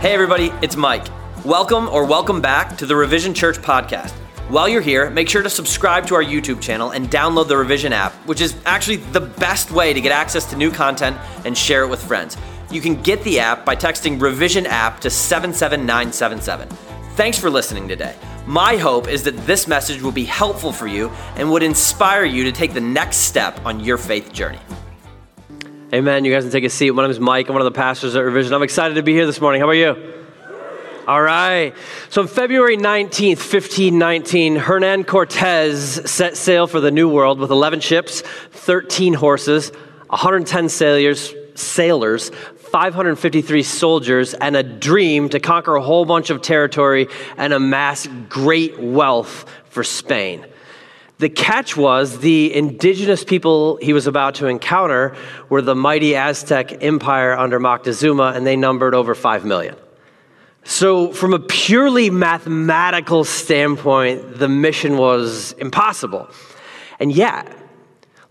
Hey, everybody, it's Mike. Welcome or welcome back to the Revision Church podcast. While you're here, make sure to subscribe to our YouTube channel and download the Revision app, which is actually the best way to get access to new content and share it with friends. You can get the app by texting Revision app to 77977. Thanks for listening today. My hope is that this message will be helpful for you and would inspire you to take the next step on your faith journey. Amen. You guys can take a seat. My name is Mike. I'm one of the pastors at Revision. I'm excited to be here this morning. How about you? All right. So on February 19th, 1519, Hernan Cortez set sail for the New World with 11 ships, 13 horses, 110 sailors, sailors, 553 soldiers, and a dream to conquer a whole bunch of territory and amass great wealth for Spain. The catch was the indigenous people he was about to encounter were the mighty Aztec Empire under Moctezuma, and they numbered over 5 million. So, from a purely mathematical standpoint, the mission was impossible. And yet,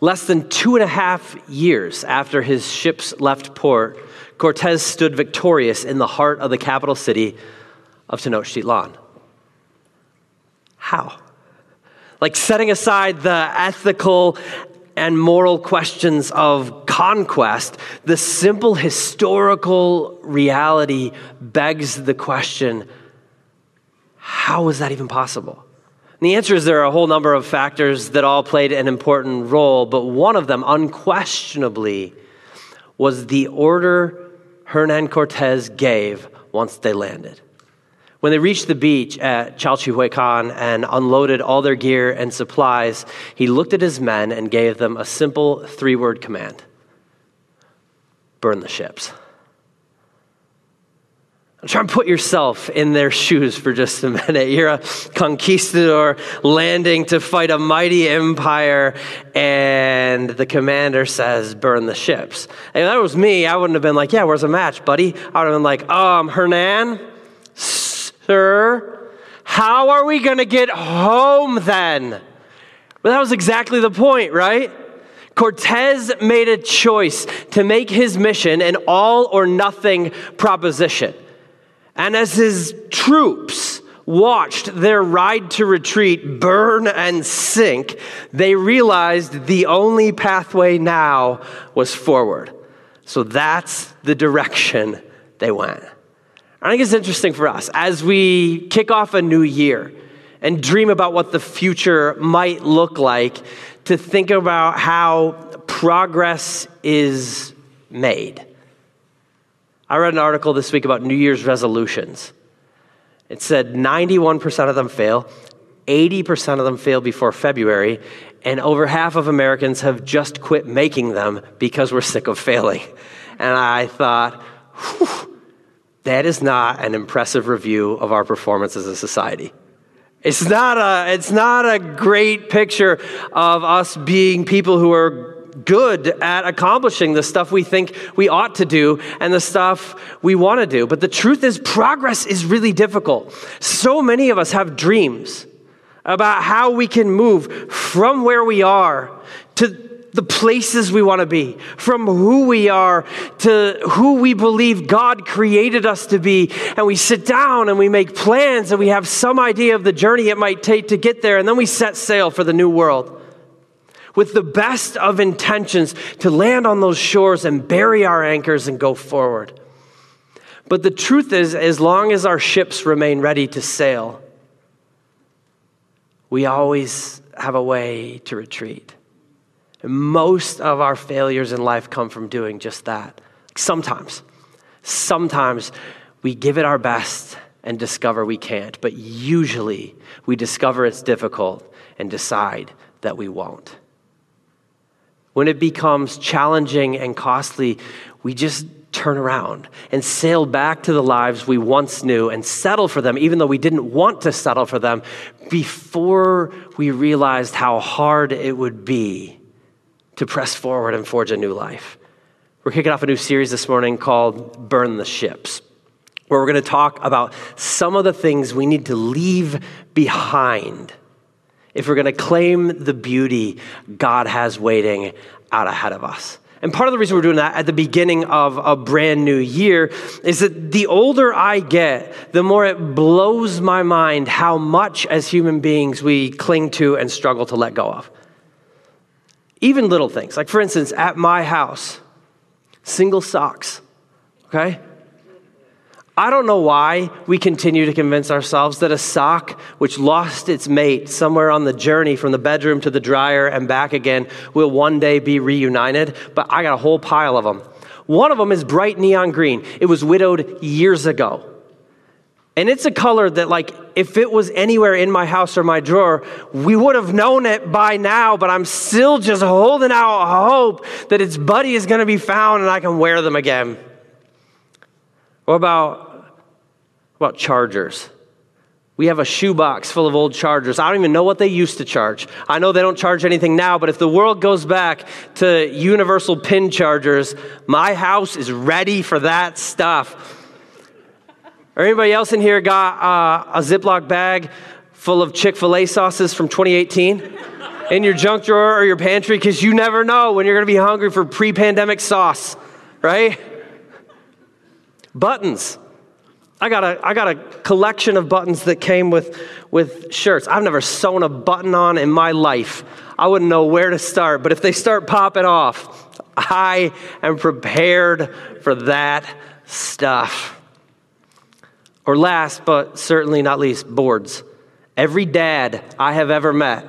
less than two and a half years after his ships left port, Cortez stood victorious in the heart of the capital city of Tenochtitlan. How? Like setting aside the ethical and moral questions of conquest, the simple historical reality begs the question how is that even possible? And the answer is there are a whole number of factors that all played an important role, but one of them, unquestionably, was the order Hernan Cortez gave once they landed. When they reached the beach at Chalchiuhcuecan and unloaded all their gear and supplies, he looked at his men and gave them a simple three word command burn the ships. Try and put yourself in their shoes for just a minute. You're a conquistador landing to fight a mighty empire, and the commander says, Burn the ships. And if that was me, I wouldn't have been like, Yeah, where's the match, buddy? I would have been like, Um, Hernan, Sir, how are we going to get home then? Well, that was exactly the point, right? Cortez made a choice to make his mission an all or nothing proposition. And as his troops watched their ride to retreat burn and sink, they realized the only pathway now was forward. So that's the direction they went. I think it's interesting for us as we kick off a new year and dream about what the future might look like to think about how progress is made. I read an article this week about New Year's resolutions. It said 91% of them fail, 80% of them fail before February, and over half of Americans have just quit making them because we're sick of failing. And I thought, whew, that is not an impressive review of our performance as a society. It's not a, it's not a great picture of us being people who are good at accomplishing the stuff we think we ought to do and the stuff we want to do. But the truth is, progress is really difficult. So many of us have dreams about how we can move from where we are to the places we want to be, from who we are to who we believe God created us to be. And we sit down and we make plans and we have some idea of the journey it might take to get there. And then we set sail for the new world with the best of intentions to land on those shores and bury our anchors and go forward. But the truth is, as long as our ships remain ready to sail, we always have a way to retreat. Most of our failures in life come from doing just that. Sometimes, sometimes we give it our best and discover we can't, but usually we discover it's difficult and decide that we won't. When it becomes challenging and costly, we just turn around and sail back to the lives we once knew and settle for them, even though we didn't want to settle for them, before we realized how hard it would be to press forward and forge a new life. We're kicking off a new series this morning called Burn the Ships, where we're going to talk about some of the things we need to leave behind if we're going to claim the beauty God has waiting out ahead of us. And part of the reason we're doing that at the beginning of a brand new year is that the older I get, the more it blows my mind how much as human beings we cling to and struggle to let go of. Even little things. Like, for instance, at my house, single socks, okay? I don't know why we continue to convince ourselves that a sock which lost its mate somewhere on the journey from the bedroom to the dryer and back again will one day be reunited, but I got a whole pile of them. One of them is bright neon green. It was widowed years ago. And it's a color that, like, if it was anywhere in my house or my drawer, we would have known it by now, but I'm still just holding out hope that its buddy is going to be found and I can wear them again. What about, what about chargers? We have a shoebox full of old chargers. I don't even know what they used to charge. I know they don't charge anything now, but if the world goes back to universal pin chargers, my house is ready for that stuff. Or anybody else in here got uh, a Ziploc bag full of Chick fil A sauces from 2018 in your junk drawer or your pantry? Because you never know when you're going to be hungry for pre pandemic sauce, right? Buttons. I got a, I got a collection of buttons that came with, with shirts. I've never sewn a button on in my life. I wouldn't know where to start, but if they start popping off, I am prepared for that stuff. Or last, but certainly not least, boards. Every dad I have ever met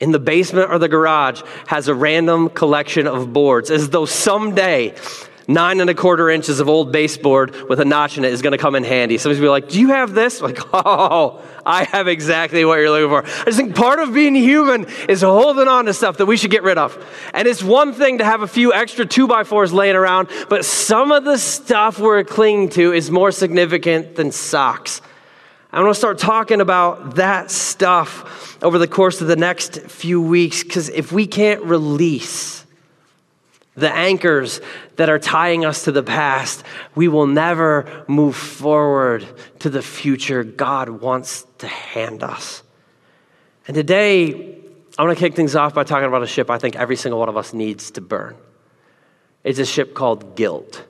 in the basement or the garage has a random collection of boards, as though someday nine and a quarter inches of old baseboard with a notch in it is going to come in handy. Somebody's going to be like, Do you have this? Like, oh, I have exactly what you're looking for. I just think part of being human is holding on to stuff that we should get rid of. And it's one thing to have a few extra two by fours laying around, but some of the stuff we're clinging to is more significant than socks. I'm going to start talking about that stuff over the course of the next few weeks because if we can't release, the anchors that are tying us to the past, we will never move forward to the future God wants to hand us. And today, I want to kick things off by talking about a ship I think every single one of us needs to burn. It's a ship called guilt.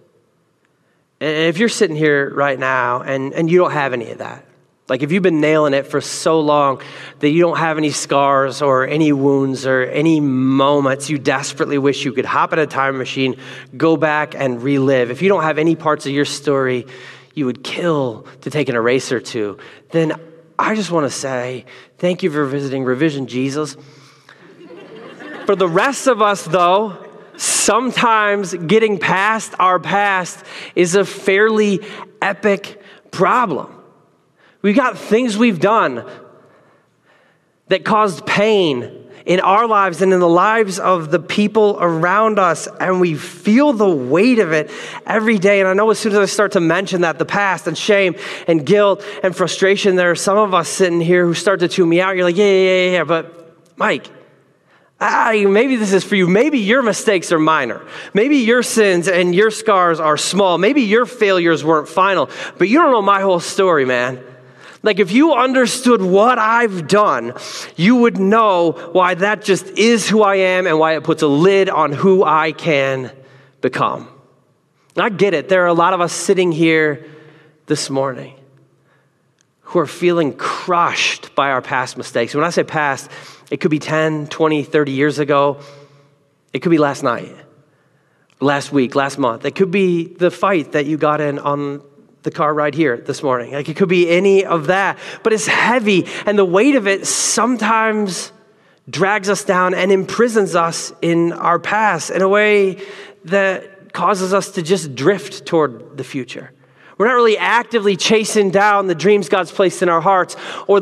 And if you're sitting here right now and, and you don't have any of that, like if you've been nailing it for so long that you don't have any scars or any wounds or any moments you desperately wish you could hop in a time machine, go back and relive. If you don't have any parts of your story you would kill to take an eraser to, then I just want to say thank you for visiting Revision Jesus. for the rest of us, though, sometimes getting past our past is a fairly epic problem. We've got things we've done that caused pain in our lives and in the lives of the people around us, and we feel the weight of it every day. And I know as soon as I start to mention that, the past and shame and guilt and frustration, there are some of us sitting here who start to tune me out. You're like, yeah, yeah, yeah, yeah, but Mike, I, maybe this is for you. Maybe your mistakes are minor. Maybe your sins and your scars are small. Maybe your failures weren't final, but you don't know my whole story, man. Like, if you understood what I've done, you would know why that just is who I am and why it puts a lid on who I can become. And I get it. There are a lot of us sitting here this morning who are feeling crushed by our past mistakes. When I say past, it could be 10, 20, 30 years ago, it could be last night, last week, last month. It could be the fight that you got in on the car ride here this morning. Like it could be any of that, but it's heavy, and the weight of it sometimes drags us down and imprisons us in our past in a way that causes us to just drift toward the future. We're not really actively chasing down the dreams God's placed in our hearts or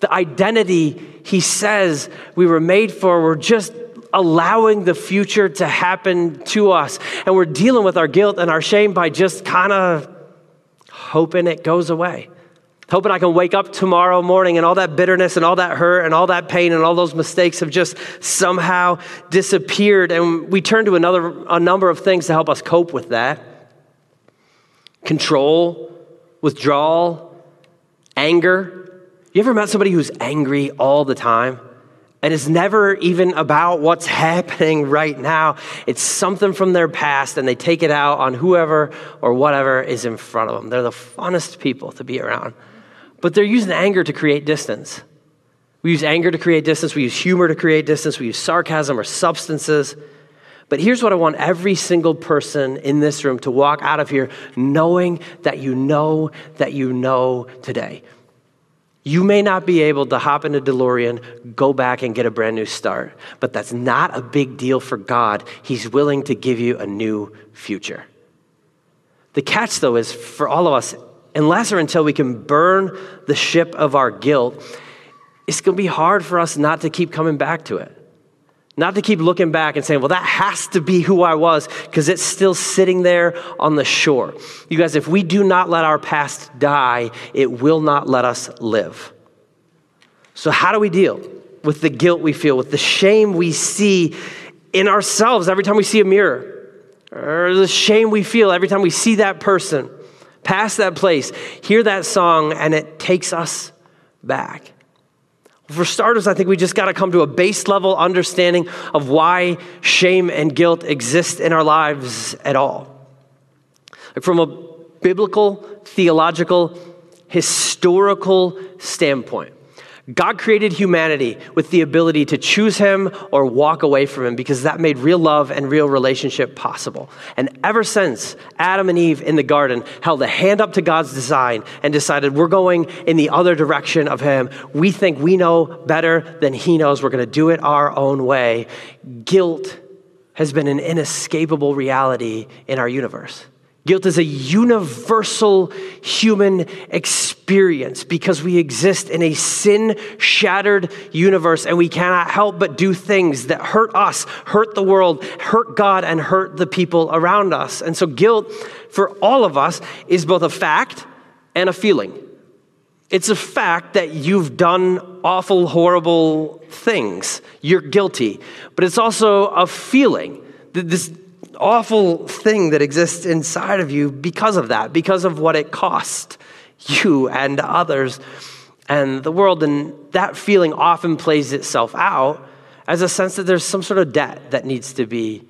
the identity He says we were made for. We're just allowing the future to happen to us. And we're dealing with our guilt and our shame by just kind of hoping it goes away. Hoping I can wake up tomorrow morning and all that bitterness and all that hurt and all that pain and all those mistakes have just somehow disappeared. And we turn to another, a number of things to help us cope with that control, withdrawal, anger. You ever met somebody who's angry all the time? And it's never even about what's happening right now. It's something from their past, and they take it out on whoever or whatever is in front of them. They're the funnest people to be around. But they're using anger to create distance. We use anger to create distance, we use humor to create distance, we use sarcasm or substances. But here's what I want every single person in this room to walk out of here knowing that you know that you know today. You may not be able to hop in a DeLorean, go back and get a brand new start, but that's not a big deal for God. He's willing to give you a new future. The catch, though, is for all of us, unless or until we can burn the ship of our guilt, it's going to be hard for us not to keep coming back to it. Not to keep looking back and saying, well, that has to be who I was because it's still sitting there on the shore. You guys, if we do not let our past die, it will not let us live. So, how do we deal with the guilt we feel, with the shame we see in ourselves every time we see a mirror, or the shame we feel every time we see that person, pass that place, hear that song, and it takes us back? For starters, I think we just got to come to a base level understanding of why shame and guilt exist in our lives at all. Like from a biblical, theological, historical standpoint. God created humanity with the ability to choose him or walk away from him because that made real love and real relationship possible. And ever since Adam and Eve in the garden held a hand up to God's design and decided we're going in the other direction of him, we think we know better than he knows. We're going to do it our own way. Guilt has been an inescapable reality in our universe. Guilt is a universal human experience because we exist in a sin shattered universe and we cannot help but do things that hurt us, hurt the world, hurt God, and hurt the people around us. And so, guilt for all of us is both a fact and a feeling. It's a fact that you've done awful, horrible things. You're guilty. But it's also a feeling. That this awful thing that exists inside of you because of that, because of what it cost you and others and the world. And that feeling often plays itself out as a sense that there's some sort of debt that needs to be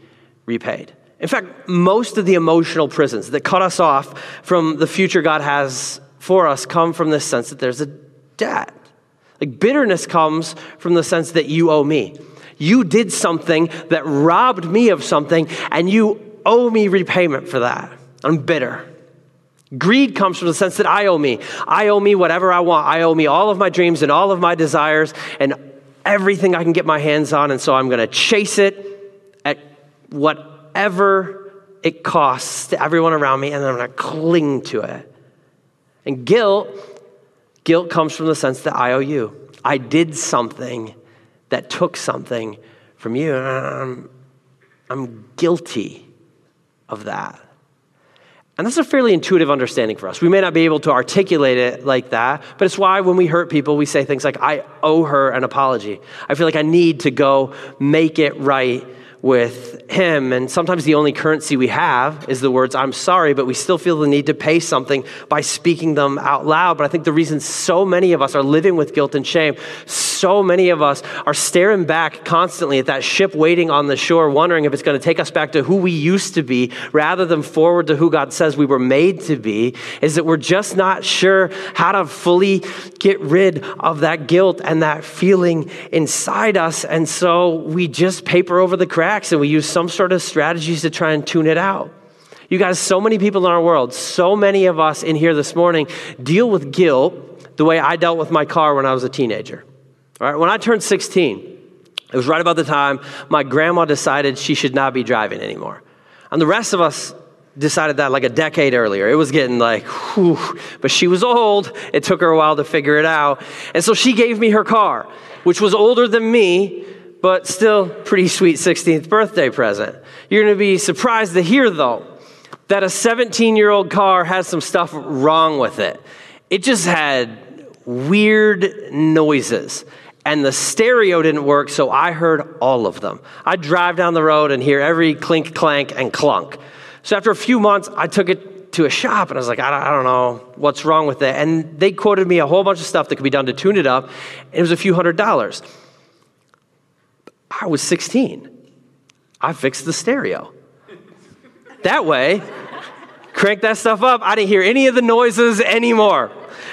repaid. In fact, most of the emotional prisons that cut us off from the future God has for us come from this sense that there's a debt. Like bitterness comes from the sense that you owe me. You did something that robbed me of something, and you owe me repayment for that. I'm bitter. Greed comes from the sense that I owe me. I owe me whatever I want. I owe me all of my dreams and all of my desires and everything I can get my hands on. And so I'm going to chase it at whatever it costs to everyone around me, and I'm going to cling to it. And guilt, guilt comes from the sense that I owe you. I did something that took something from you. I'm, I'm guilty of that. And that's a fairly intuitive understanding for us. We may not be able to articulate it like that, but it's why when we hurt people, we say things like, I owe her an apology. I feel like I need to go make it right with him. And sometimes the only currency we have is the words, I'm sorry, but we still feel the need to pay something by speaking them out loud. But I think the reason so many of us are living with guilt and shame, many of us are staring back constantly at that ship waiting on the shore, wondering if it's going to take us back to who we used to be rather than forward to who God says we were made to be, is that we're just not sure how to fully get rid of that guilt and that feeling inside us. And so we just paper over the cracks and we use some sort of strategies to try and tune it out. You guys, so many people in our world, so many of us in here this morning deal with guilt the way I dealt with my car when I was a teenager. All right, when I turned 16, it was right about the time my grandma decided she should not be driving anymore. And the rest of us decided that like a decade earlier. It was getting like, whew, but she was old. It took her a while to figure it out. And so she gave me her car, which was older than me, but still pretty sweet 16th birthday present. You're going to be surprised to hear, though, that a 17 year old car has some stuff wrong with it. It just had weird noises. And the stereo didn't work, so I heard all of them. I'd drive down the road and hear every clink, clank, and clunk. So after a few months, I took it to a shop and I was like, I don't, I don't, know what's wrong with it. And they quoted me a whole bunch of stuff that could be done to tune it up. And it was a few hundred dollars. I was 16. I fixed the stereo. That way, crank that stuff up, I didn't hear any of the noises anymore.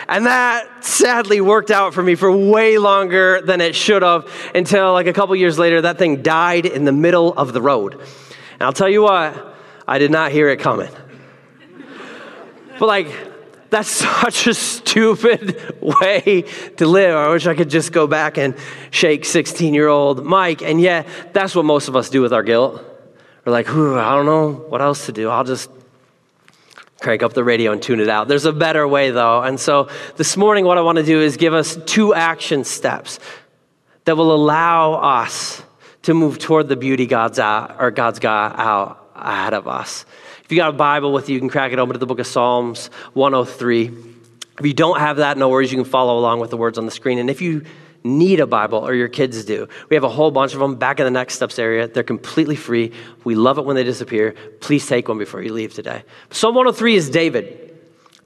And that sadly worked out for me for way longer than it should have until like a couple years later, that thing died in the middle of the road. And I'll tell you what, I did not hear it coming. But like, that's such a stupid way to live. I wish I could just go back and shake 16 year old Mike. And yet, that's what most of us do with our guilt. We're like, I don't know what else to do. I'll just crank up the radio and tune it out. There's a better way, though. And so this morning, what I want to do is give us two action steps that will allow us to move toward the beauty God's out, or God's got out ahead of us. If you got a Bible with you, you can crack it open to the book of Psalms 103. If you don't have that, no worries, you can follow along with the words on the screen. And if you need a Bible, or your kids do. We have a whole bunch of them back in the Next Steps area. They're completely free. We love it when they disappear. Please take one before you leave today. Psalm 103 is David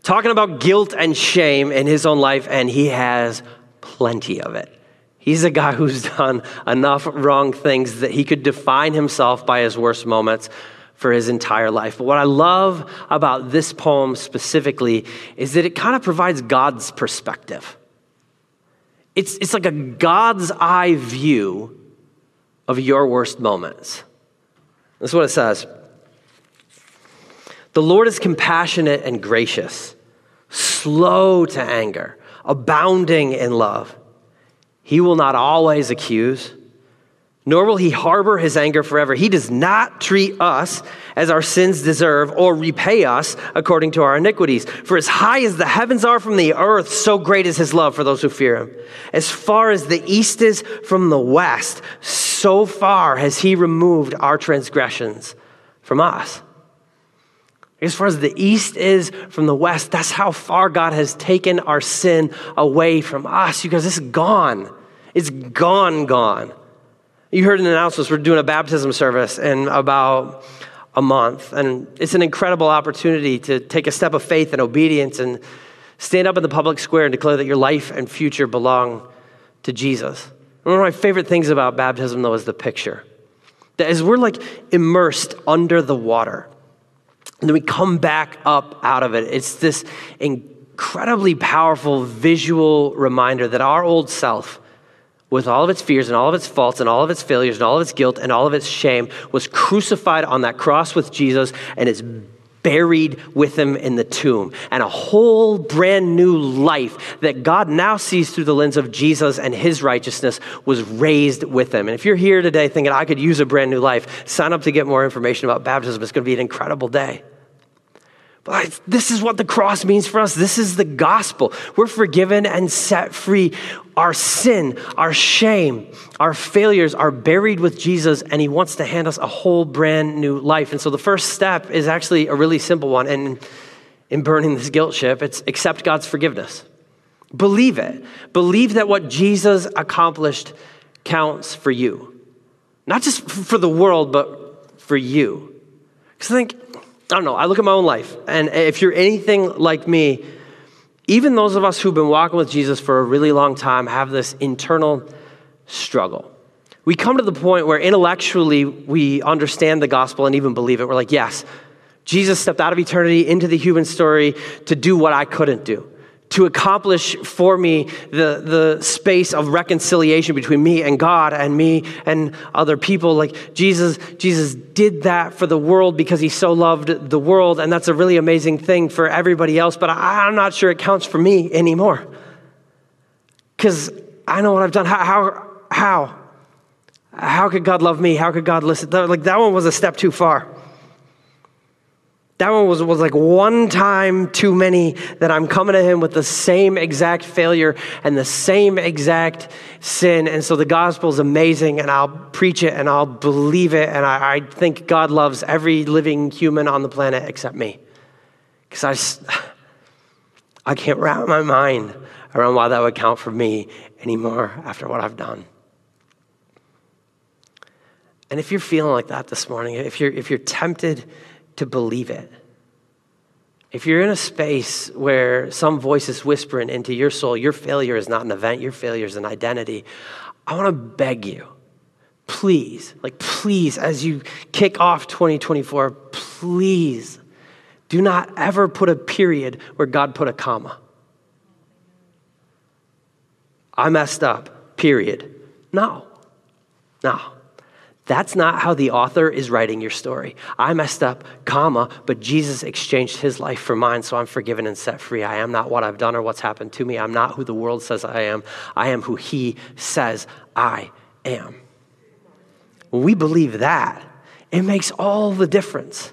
talking about guilt and shame in his own life, and he has plenty of it. He's a guy who's done enough wrong things that he could define himself by his worst moments for his entire life. But what I love about this poem specifically is that it kind of provides God's perspective. It's, it's like a God's eye view of your worst moments. That's what it says. The Lord is compassionate and gracious, slow to anger, abounding in love. He will not always accuse nor will he harbor his anger forever. He does not treat us as our sins deserve or repay us according to our iniquities. For as high as the heavens are from the earth, so great is his love for those who fear him. As far as the east is from the west, so far has he removed our transgressions from us. As far as the east is from the west, that's how far God has taken our sin away from us. You guys, it's gone. It's gone, gone. You heard an announcement, we're doing a baptism service in about a month. And it's an incredible opportunity to take a step of faith and obedience and stand up in the public square and declare that your life and future belong to Jesus. One of my favorite things about baptism, though, is the picture. That as we're like immersed under the water, and then we come back up out of it, it's this incredibly powerful visual reminder that our old self, with all of its fears and all of its faults and all of its failures and all of its guilt and all of its shame, was crucified on that cross with Jesus and is buried with him in the tomb. And a whole brand new life that God now sees through the lens of Jesus and his righteousness was raised with him. And if you're here today thinking, I could use a brand new life, sign up to get more information about baptism. It's going to be an incredible day. But this is what the cross means for us. This is the gospel. We're forgiven and set free. Our sin, our shame, our failures are buried with Jesus, and He wants to hand us a whole brand new life. And so the first step is actually a really simple one. And in burning this guilt ship, it's accept God's forgiveness. Believe it. Believe that what Jesus accomplished counts for you. Not just for the world, but for you. Because I think I don't know. I look at my own life, and if you're anything like me, even those of us who've been walking with Jesus for a really long time have this internal struggle. We come to the point where intellectually we understand the gospel and even believe it. We're like, yes, Jesus stepped out of eternity into the human story to do what I couldn't do to accomplish for me the, the space of reconciliation between me and God and me and other people. Like Jesus, Jesus did that for the world because he so loved the world, and that's a really amazing thing for everybody else, but I, am not sure it counts for me anymore. Because I know what I've done. How, how? How? How could God love me? How could God listen? Like that one was a step too far. That one was, was like one time too many that I'm coming to him with the same exact failure and the same exact sin. And so the gospel is amazing, and I'll preach it and I'll believe it. And I, I think God loves every living human on the planet except me. Because I, I can't wrap my mind around why that would count for me anymore after what I've done. And if you're feeling like that this morning, if you're, if you're tempted, to believe it. If you're in a space where some voice is whispering into your soul, your failure is not an event, your failure is an identity, I want to beg you please, like, please, as you kick off 2024, please do not ever put a period where God put a comma. I messed up, period. No, no. That's not how the author is writing your story. I messed up, comma, but Jesus exchanged his life for mine, so I'm forgiven and set free. I am not what I've done or what's happened to me. I'm not who the world says I am. I am who he says I am. When we believe that, it makes all the difference.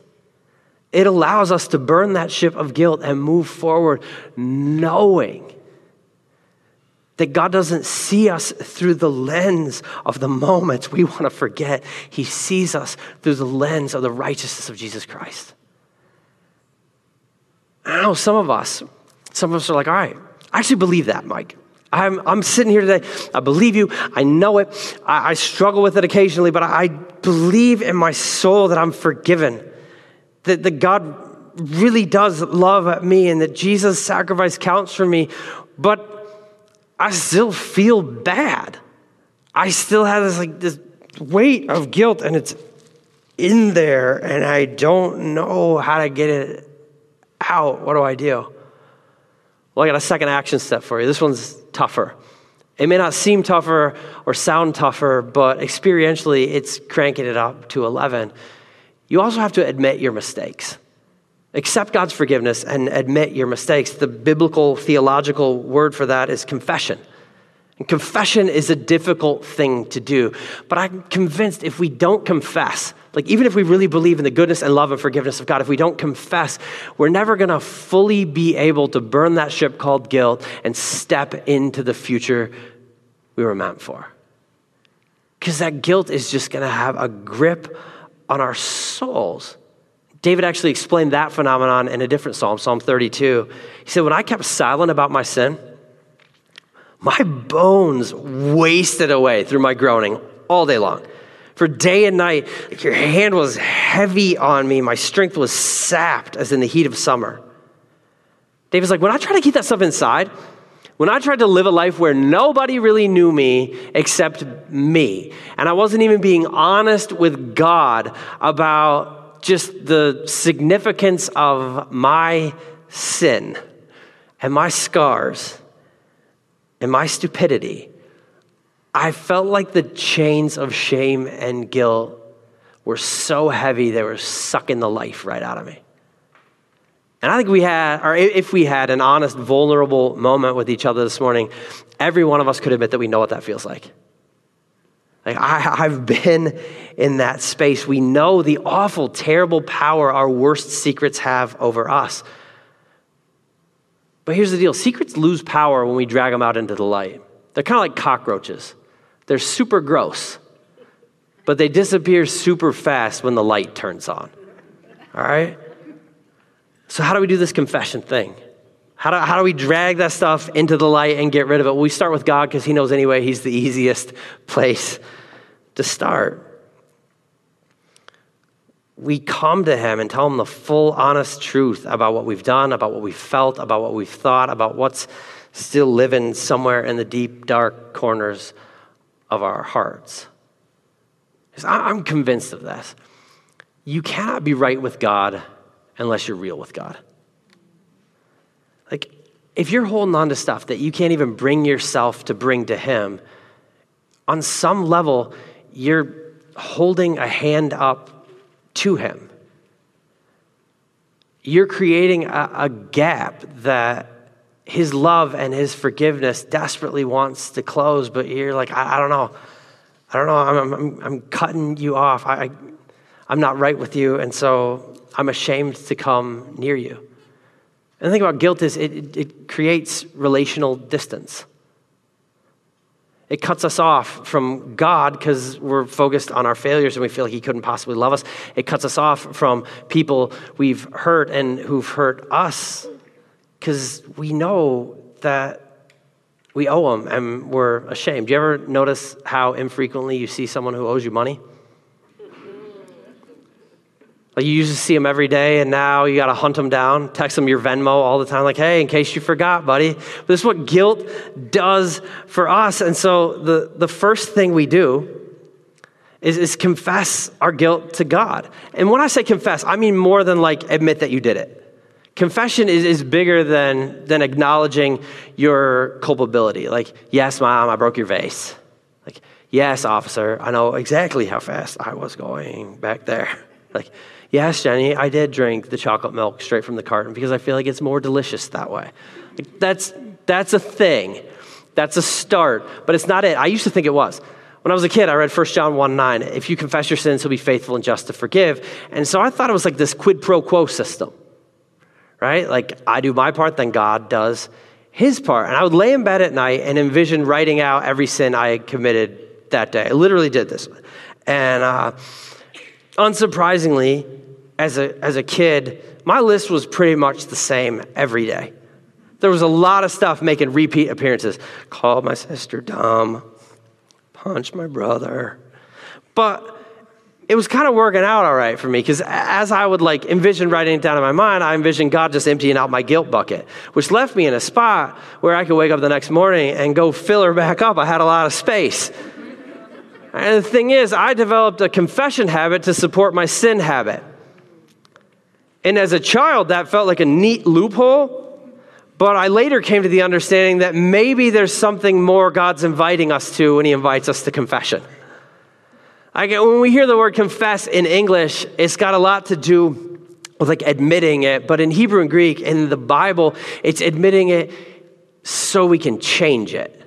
It allows us to burn that ship of guilt and move forward knowing that God doesn't see us through the lens of the moments we want to forget. He sees us through the lens of the righteousness of Jesus Christ. I know some of us, some of us are like, all right, I actually believe that, Mike. I'm, I'm sitting here today. I believe you. I know it. I, I struggle with it occasionally, but I believe in my soul that I'm forgiven. That, that God really does love me and that Jesus' sacrifice counts for me. But I still feel bad. I still have this like this weight of guilt and it's in there and I don't know how to get it out. What do I do? Well, I got a second action step for you. This one's tougher. It may not seem tougher or sound tougher, but experientially, it's cranking it up to 11. You also have to admit your mistakes. Accept God's forgiveness and admit your mistakes. The biblical theological word for that is confession. And confession is a difficult thing to do. But I'm convinced if we don't confess, like even if we really believe in the goodness and love and forgiveness of God, if we don't confess, we're never going to fully be able to burn that ship called guilt and step into the future we were meant for. Because that guilt is just going to have a grip on our souls. David actually explained that phenomenon in a different psalm, Psalm 32. He said, When I kept silent about my sin, my bones wasted away through my groaning all day long. For day and night, like your hand was heavy on me. My strength was sapped as in the heat of summer. David's like, when I try to keep that stuff inside, when I tried to live a life where nobody really knew me except me, and I wasn't even being honest with God about just the significance of my sin and my scars and my stupidity, I felt like the chains of shame and guilt were so heavy they were sucking the life right out of me. And I think we had, or if we had an honest, vulnerable moment with each other this morning, every one of us could admit that we know what that feels like. Like I, have been in that space. We know the awful, terrible power our worst secrets have over us. But here's the deal secrets lose power when we drag them out into the light. They're kind of like cockroaches, they're super gross, but they disappear super fast when the light turns on. All right? So, how do we do this confession thing? How do, how do we drag that stuff into the light and get rid of it? Well, we start with God because He knows anyway He's the easiest place to start. We come to Him and tell Him the full, honest truth about what we've done, about what we've felt, about what we've thought, about what's still living somewhere in the deep, dark corners of our hearts. I'm convinced of this. You cannot be right with God unless you're real with God. Like, if you're holding on to stuff that you can't even bring yourself to bring to Him, on some level, you're holding a hand up to Him. You're creating a, a gap that His love and His forgiveness desperately wants to close, but you're like, I, I don't know. I don't know. I'm, I'm, I'm cutting you off. I, I, I'm not right with you, and so I'm ashamed to come near you. And the thing about guilt is it, it, it creates relational distance. It cuts us off from God because we're focused on our failures and we feel like He couldn't possibly love us. It cuts us off from people we've hurt and who've hurt us because we know that we owe them and we're ashamed. Do you ever notice how infrequently you see someone who owes you money? Like you used to see them every day, and now you got to hunt them down, text them your Venmo all the time, like, hey, in case you forgot, buddy. But this is what guilt does for us. And so the, the first thing we do is, is confess our guilt to God. And when I say confess, I mean more than like admit that you did it. Confession is, is bigger than, than acknowledging your culpability. Like, yes, mom, I broke your vase. Like, yes, officer, I know exactly how fast I was going back there. Like, yes, Jenny, I did drink the chocolate milk straight from the carton because I feel like it's more delicious that way. That's, that's a thing. That's a start, but it's not it. I used to think it was. When I was a kid, I read 1 John 1 9. If you confess your sins, he'll be faithful and just to forgive. And so I thought it was like this quid pro quo system, right? Like I do my part, then God does his part. And I would lay in bed at night and envision writing out every sin I had committed that day. I literally did this. And uh, unsurprisingly, as a, as a kid, my list was pretty much the same every day. There was a lot of stuff making repeat appearances. Called my sister dumb, punched my brother. But it was kind of working out all right for me because as I would like envision writing it down in my mind, I envisioned God just emptying out my guilt bucket, which left me in a spot where I could wake up the next morning and go fill her back up. I had a lot of space. And the thing is, I developed a confession habit to support my sin habit. And as a child, that felt like a neat loophole but I later came to the understanding that maybe there's something more God's inviting us to when He invites us to confession. I get, when we hear the word confess in English, it's got a lot to do with like admitting it, but in Hebrew and Greek, in the Bible, it's admitting it so we can change it.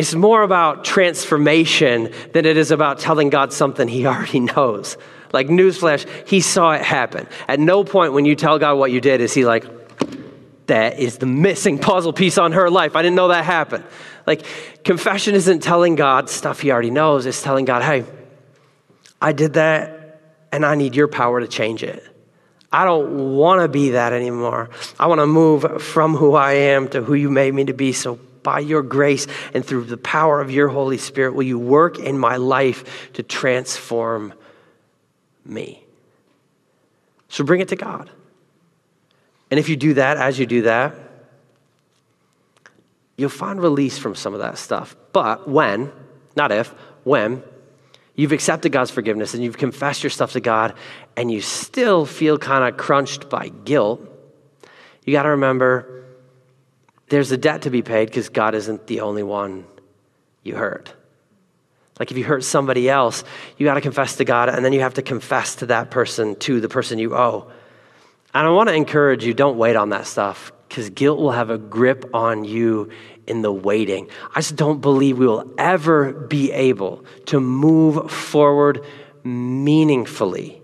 It's more about transformation than it is about telling God something He already knows. Like, newsflash, He saw it happen. At no point when you tell God what you did is He like, that is the missing puzzle piece on her life. I didn't know that happened. Like, confession isn't telling God stuff he already knows, it's telling God, hey, I did that and I need your power to change it. I don't want to be that anymore. I want to move from who I am to who you made me to be. So, by your grace and through the power of your Holy Spirit, will you work in my life to transform me? So, bring it to God. And if you do that, as you do that, you'll find release from some of that stuff. But when, not if, when, you've accepted God's forgiveness and you've confessed your stuff to God and you still feel kind of crunched by guilt, you got to remember there's a debt to be paid because God isn't the only one you hurt. Like if you hurt somebody else, you got to confess to God and then you have to confess to that person, to the person you owe. And I want to encourage you don't wait on that stuff because guilt will have a grip on you in the waiting. I just don't believe we will ever be able to move forward meaningfully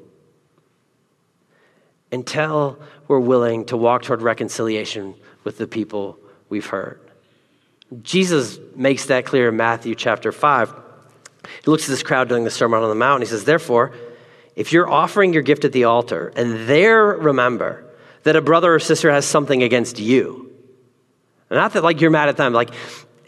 until we're willing to walk toward reconciliation with the people we've heard. Jesus makes that clear in Matthew chapter 5. He looks at this crowd during the Sermon on the Mount and he says, Therefore, if you're offering your gift at the altar and there remember that a brother or sister has something against you, not that like you're mad at them, like,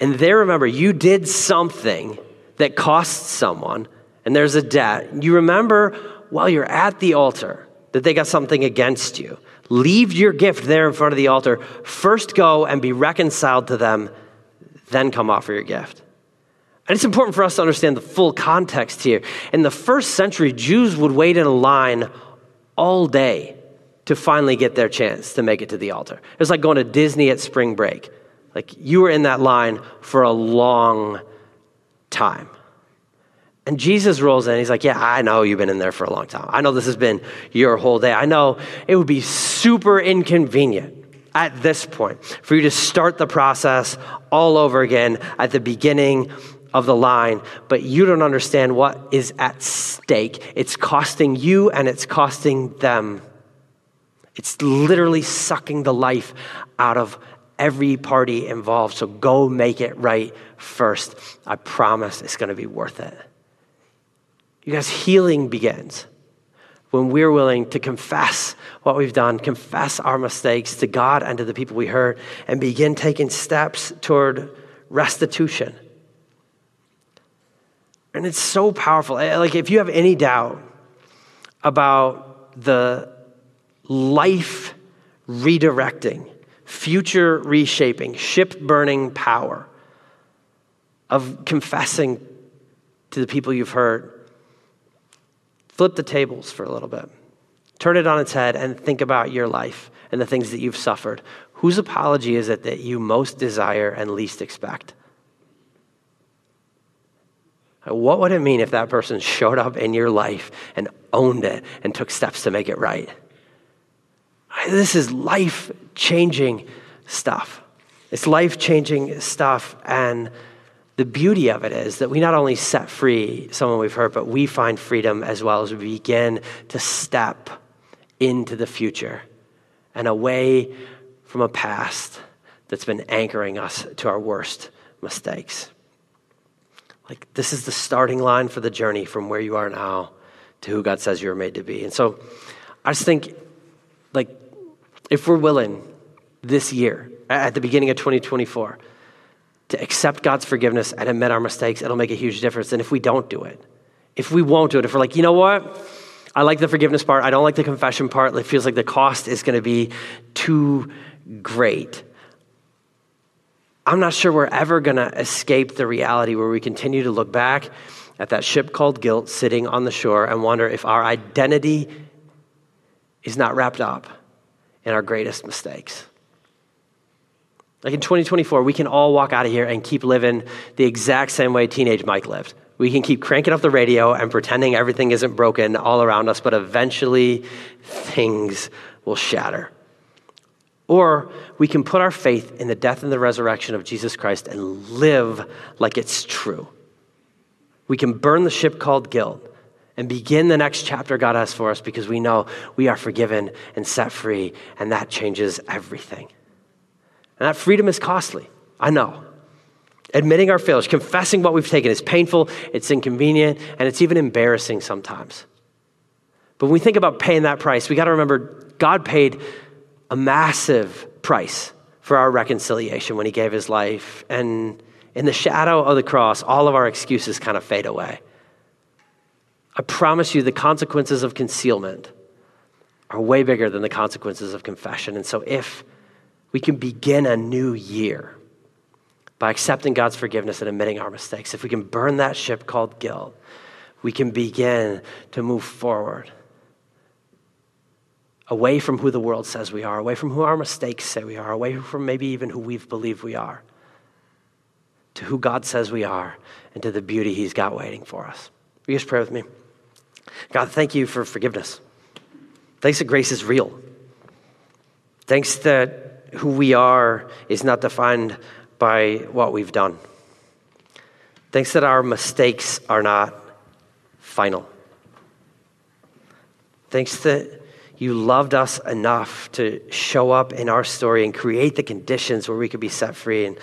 and there remember you did something that cost someone and there's a debt, you remember while you're at the altar that they got something against you. Leave your gift there in front of the altar. First go and be reconciled to them, then come offer your gift. And it's important for us to understand the full context here. In the first century, Jews would wait in a line all day to finally get their chance to make it to the altar. It was like going to Disney at spring break. Like you were in that line for a long time. And Jesus rolls in. He's like, Yeah, I know you've been in there for a long time. I know this has been your whole day. I know it would be super inconvenient at this point for you to start the process all over again at the beginning of the line, but you don't understand what is at stake. It's costing you and it's costing them. It's literally sucking the life out of every party involved. So go make it right first. I promise it's going to be worth it. You guys, healing begins when we're willing to confess what we've done, confess our mistakes to God and to the people we hurt, and begin taking steps toward restitution and it's so powerful. Eh, like, if you have any doubt about the life redirecting, future reshaping, ship burning power of confessing to the people you've hurt, flip the tables for a little bit. Turn it on its head and think about your life and the things that you've suffered. Whose apology is it that you most desire and least expect? What would it mean if that person showed up in your life and owned it and took steps to make it right? This is life changing stuff. It's life changing stuff. And the beauty of it is that we not only set free someone we've hurt, but we find freedom as well as we begin to step into the future and away from a past that's been anchoring us to our worst mistakes. Like, this is the starting line for the journey from where you are now to who God says you are made to be. And so I just think, like, if we're willing this year, at the beginning of 2024, to accept God's forgiveness and admit our mistakes, it'll make a huge difference. And if we don't do it, if we won't do it, if we're like, you know what? I like the forgiveness part, I don't like the confession part, it feels like the cost is going to be too great. I'm not sure we're ever going to escape the reality where we continue to look back at that ship called guilt sitting on the shore and wonder if our identity is not wrapped up in our greatest mistakes. Like in 2024, we can all walk out of here and keep living the exact same way teenage Mike lived. We can keep cranking up the radio and pretending everything isn't broken all around us, but eventually things will shatter. Or we can put our faith in the death and the resurrection of Jesus Christ and live like it's true. We can burn the ship called guilt and begin the next chapter God has for us because we know we are forgiven and set free, and that changes everything. And that freedom is costly. I know. Admitting our failures, confessing what we've taken is painful, it's inconvenient, and it's even embarrassing sometimes. But when we think about paying that price, we got to remember God paid a massive price for our reconciliation when he gave his life. And in the shadow of the cross, all of our excuses kind of fade away. I promise you, the consequences of concealment are way bigger than the consequences of confession. And so, if we can begin a new year by accepting God's forgiveness and admitting our mistakes, if we can burn that ship called guilt, we can begin to move forward away from who the world says we are, away from who our mistakes say we are, away from maybe even who we've believed we are, to who God says we are, and to the beauty He's got waiting for us. Will you just pray with me? God, thank you for forgiveness. Thanks that grace is real. Thanks that who we are is not defined by what we've done. Thanks that our mistakes are not final. Thanks that you loved us enough to show up in our story and create the conditions where we could be set free. And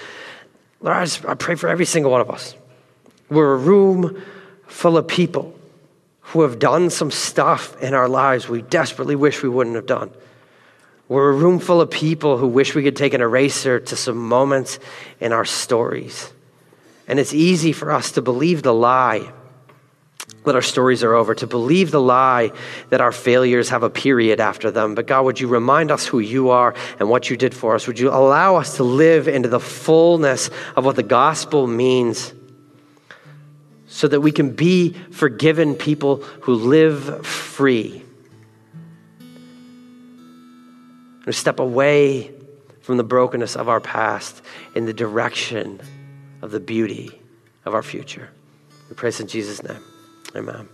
Lord, I, just, I pray for every single one of us. We're a room full of people who have done some stuff in our lives we desperately wish we wouldn't have done. We're a room full of people who wish we could take an eraser to some moments in our stories. And it's easy for us to believe the lie that our stories are over, to believe the lie that our failures have a period after them. But God, would you remind us who you are and what you did for us? Would you allow us to live into the fullness of what the gospel means so that we can be forgiven people who live free? And step away from the brokenness of our past in the direction of the beauty of our future. We praise in Jesus' name. Amen.